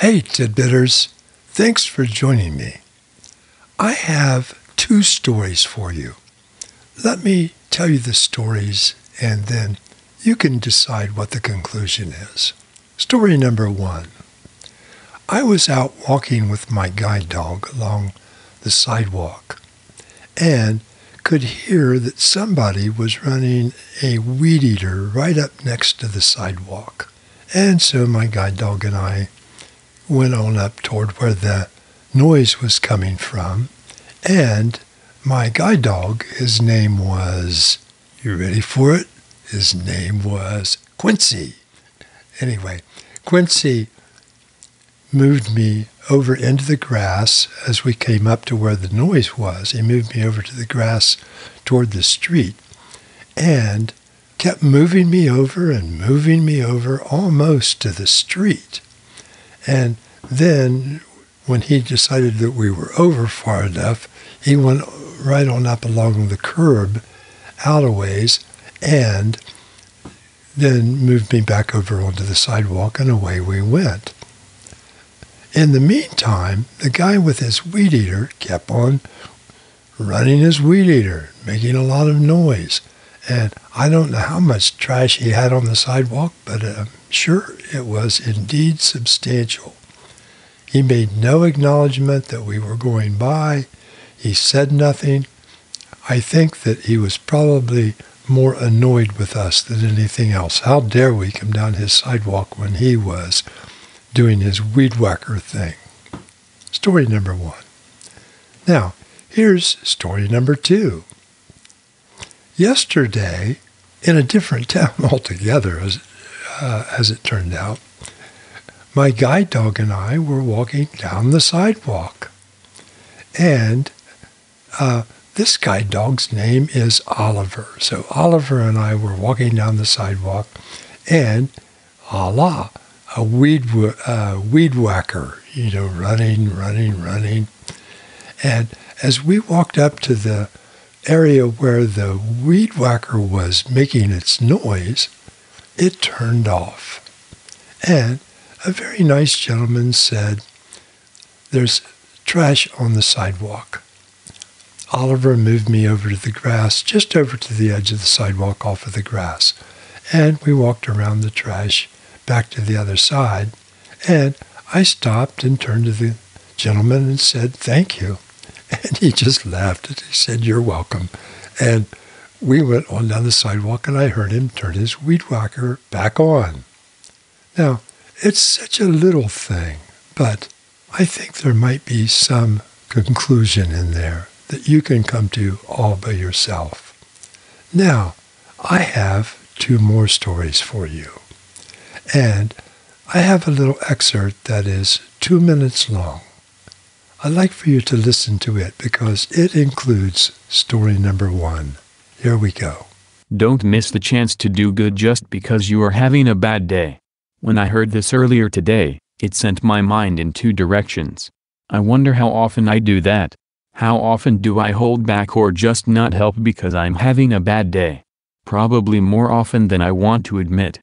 Hey, Tidbitters. Thanks for joining me. I have two stories for you. Let me tell you the stories and then you can decide what the conclusion is. Story number one. I was out walking with my guide dog along the sidewalk and could hear that somebody was running a weed eater right up next to the sidewalk. And so my guide dog and I went on up toward where the noise was coming from. And my guide dog, his name was, you ready for it? His name was Quincy. Anyway, Quincy moved me over into the grass as we came up to where the noise was. He moved me over to the grass toward the street and kept moving me over and moving me over almost to the street. And then when he decided that we were over far enough, he went right on up along the curb out a ways and then moved me back over onto the sidewalk and away we went. In the meantime, the guy with his weed eater kept on running his weed eater, making a lot of noise. And I don't know how much trash he had on the sidewalk, but I'm sure it was indeed substantial. He made no acknowledgement that we were going by. He said nothing. I think that he was probably more annoyed with us than anything else. How dare we come down his sidewalk when he was doing his weed whacker thing. Story number one. Now, here's story number two. Yesterday, in a different town altogether, as, uh, as it turned out, my guide dog and I were walking down the sidewalk. And uh, this guide dog's name is Oliver. So Oliver and I were walking down the sidewalk, and Allah, a weed uh, weed whacker, you know, running, running, running. And as we walked up to the area where the weed whacker was making its noise, it turned off. And a very nice gentleman said, There's trash on the sidewalk. Oliver moved me over to the grass, just over to the edge of the sidewalk off of the grass. And we walked around the trash back to the other side, and I stopped and turned to the gentleman and said, Thank you. And he just laughed and he said, You're welcome. And we went on down the sidewalk and I heard him turn his weed whacker back on. Now, it's such a little thing, but I think there might be some conclusion in there that you can come to all by yourself. Now, I have two more stories for you. And I have a little excerpt that is two minutes long. I'd like for you to listen to it because it includes story number one. Here we go. Don't miss the chance to do good just because you are having a bad day. When I heard this earlier today, it sent my mind in two directions. I wonder how often I do that. How often do I hold back or just not help because I'm having a bad day? Probably more often than I want to admit.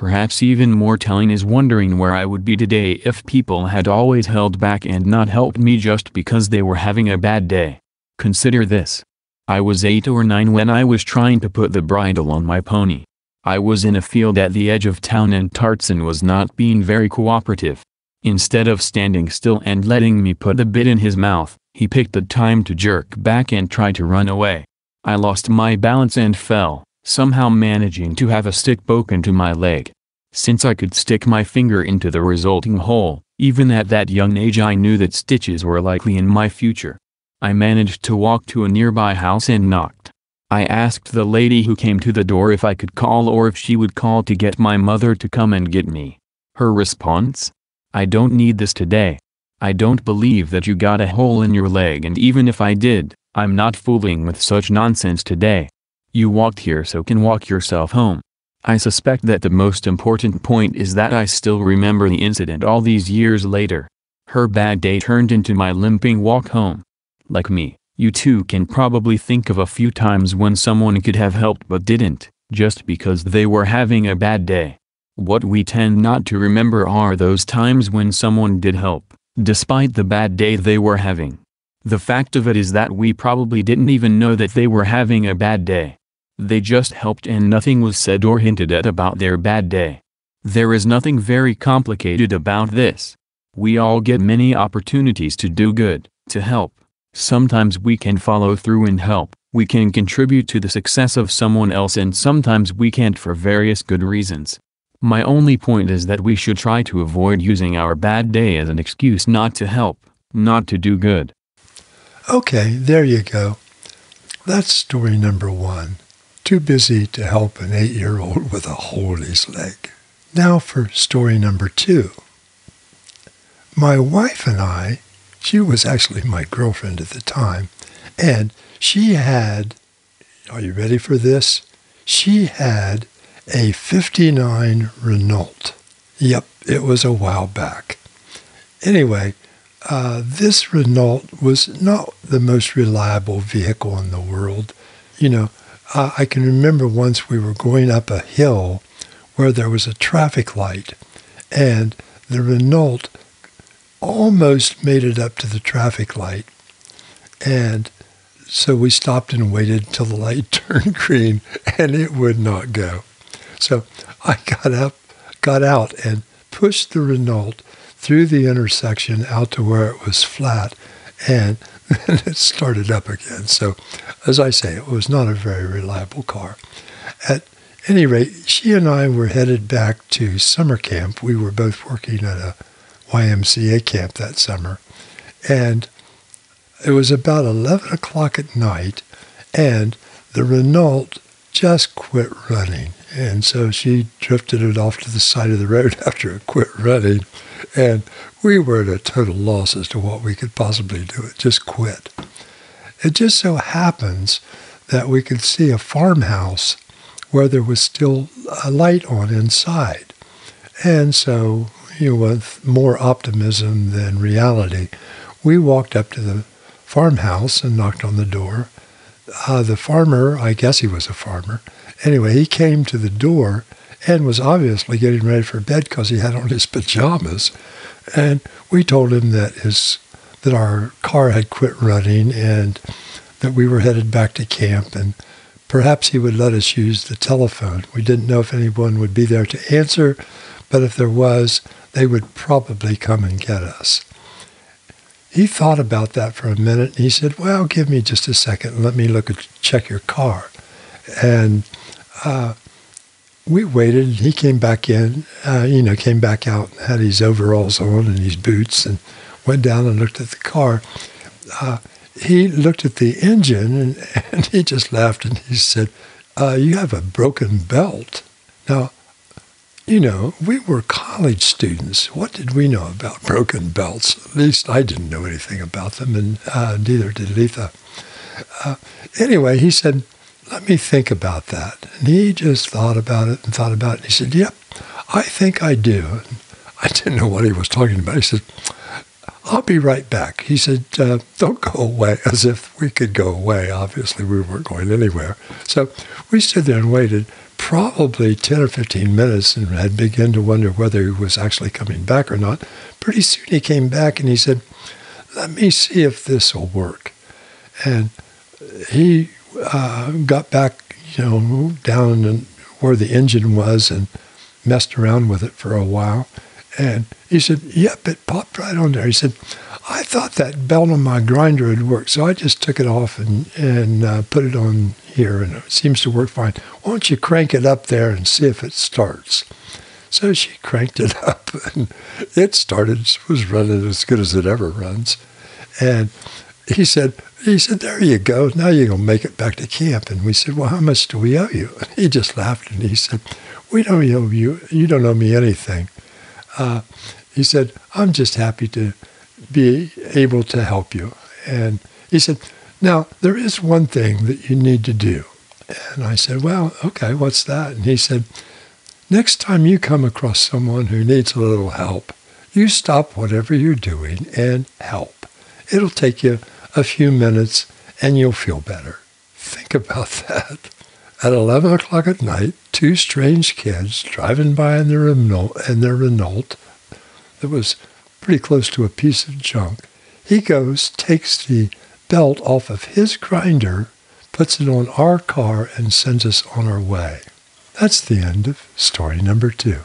Perhaps even more telling is wondering where I would be today if people had always held back and not helped me just because they were having a bad day. Consider this. I was 8 or 9 when I was trying to put the bridle on my pony. I was in a field at the edge of town and Tarzan was not being very cooperative. Instead of standing still and letting me put the bit in his mouth, he picked the time to jerk back and try to run away. I lost my balance and fell somehow managing to have a stick poke into my leg. Since I could stick my finger into the resulting hole, even at that young age I knew that stitches were likely in my future. I managed to walk to a nearby house and knocked. I asked the lady who came to the door if I could call or if she would call to get my mother to come and get me. Her response? I don't need this today. I don't believe that you got a hole in your leg and even if I did, I'm not fooling with such nonsense today. You walked here so can walk yourself home. I suspect that the most important point is that I still remember the incident all these years later. Her bad day turned into my limping walk home. Like me, you too can probably think of a few times when someone could have helped but didn't, just because they were having a bad day. What we tend not to remember are those times when someone did help, despite the bad day they were having. The fact of it is that we probably didn't even know that they were having a bad day. They just helped and nothing was said or hinted at about their bad day. There is nothing very complicated about this. We all get many opportunities to do good, to help. Sometimes we can follow through and help, we can contribute to the success of someone else and sometimes we can't for various good reasons. My only point is that we should try to avoid using our bad day as an excuse not to help, not to do good. Okay, there you go. That's story number one. Too busy to help an eight year old with a hole in his leg. Now for story number two. My wife and I, she was actually my girlfriend at the time, and she had, are you ready for this? She had a 59 Renault. Yep, it was a while back. Anyway, uh, this Renault was not the most reliable vehicle in the world. You know, uh, I can remember once we were going up a hill where there was a traffic light, and the Renault almost made it up to the traffic light. And so we stopped and waited until the light turned green, and it would not go. So I got up, got out, and pushed the Renault through the intersection out to where it was flat, and then it started up again. So, as I say, it was not a very reliable car. At any rate, she and I were headed back to summer camp. We were both working at a YMCA camp that summer, and it was about 11 o'clock at night, and the Renault just quit running. And so she drifted it off to the side of the road after it quit running. And we were at a total loss as to what we could possibly do. It just quit. It just so happens that we could see a farmhouse where there was still a light on inside. And so, you know, with more optimism than reality, we walked up to the farmhouse and knocked on the door. Uh, the farmer, I guess he was a farmer, Anyway, he came to the door and was obviously getting ready for bed because he had on his pajamas. And we told him that his that our car had quit running and that we were headed back to camp and perhaps he would let us use the telephone. We didn't know if anyone would be there to answer, but if there was, they would probably come and get us. He thought about that for a minute and he said, Well, give me just a second and let me look at check your car. And uh, we waited. He came back in, uh, you know, came back out, had his overalls on and his boots, and went down and looked at the car. Uh, he looked at the engine and, and, he just laughed and he said, uh, You have a broken belt. Now, you know, we were college students. What did we know about broken belts? At least I didn't know anything about them, and uh, neither did Letha. Uh, anyway, he said, let me think about that. And he just thought about it and thought about it. And he said, Yep, I think I do. And I didn't know what he was talking about. He said, I'll be right back. He said, uh, Don't go away, as if we could go away. Obviously, we weren't going anywhere. So we stood there and waited probably 10 or 15 minutes and had begun to wonder whether he was actually coming back or not. Pretty soon he came back and he said, Let me see if this will work. And he uh, got back, you know, down in where the engine was and messed around with it for a while. And he said, Yep, it popped right on there. He said, I thought that belt on my grinder would work, so I just took it off and, and uh, put it on here, and it seems to work fine. Why don't you crank it up there and see if it starts? So she cranked it up, and it started, was running as good as it ever runs. And he said, he said, there you go. Now you're going to make it back to camp. And we said, well, how much do we owe you? And he just laughed and he said, we don't owe you. You don't owe me anything. Uh, he said, I'm just happy to be able to help you. And he said, now there is one thing that you need to do. And I said, well, okay, what's that? And he said, next time you come across someone who needs a little help, you stop whatever you're doing and help. It'll take you a few minutes and you'll feel better. Think about that. At 11 o'clock at night, two strange kids driving by in their Renault, in their Renault that was pretty close to a piece of junk. He goes, takes the belt off of his grinder, puts it on our car, and sends us on our way. That's the end of story number two.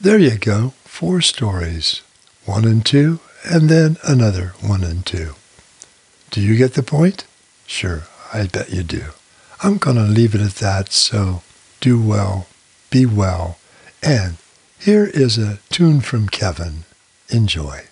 There you go, four stories, one and two, and then another one and two. Do you get the point? Sure, I bet you do. I'm going to leave it at that, so do well, be well, and here is a tune from Kevin. Enjoy.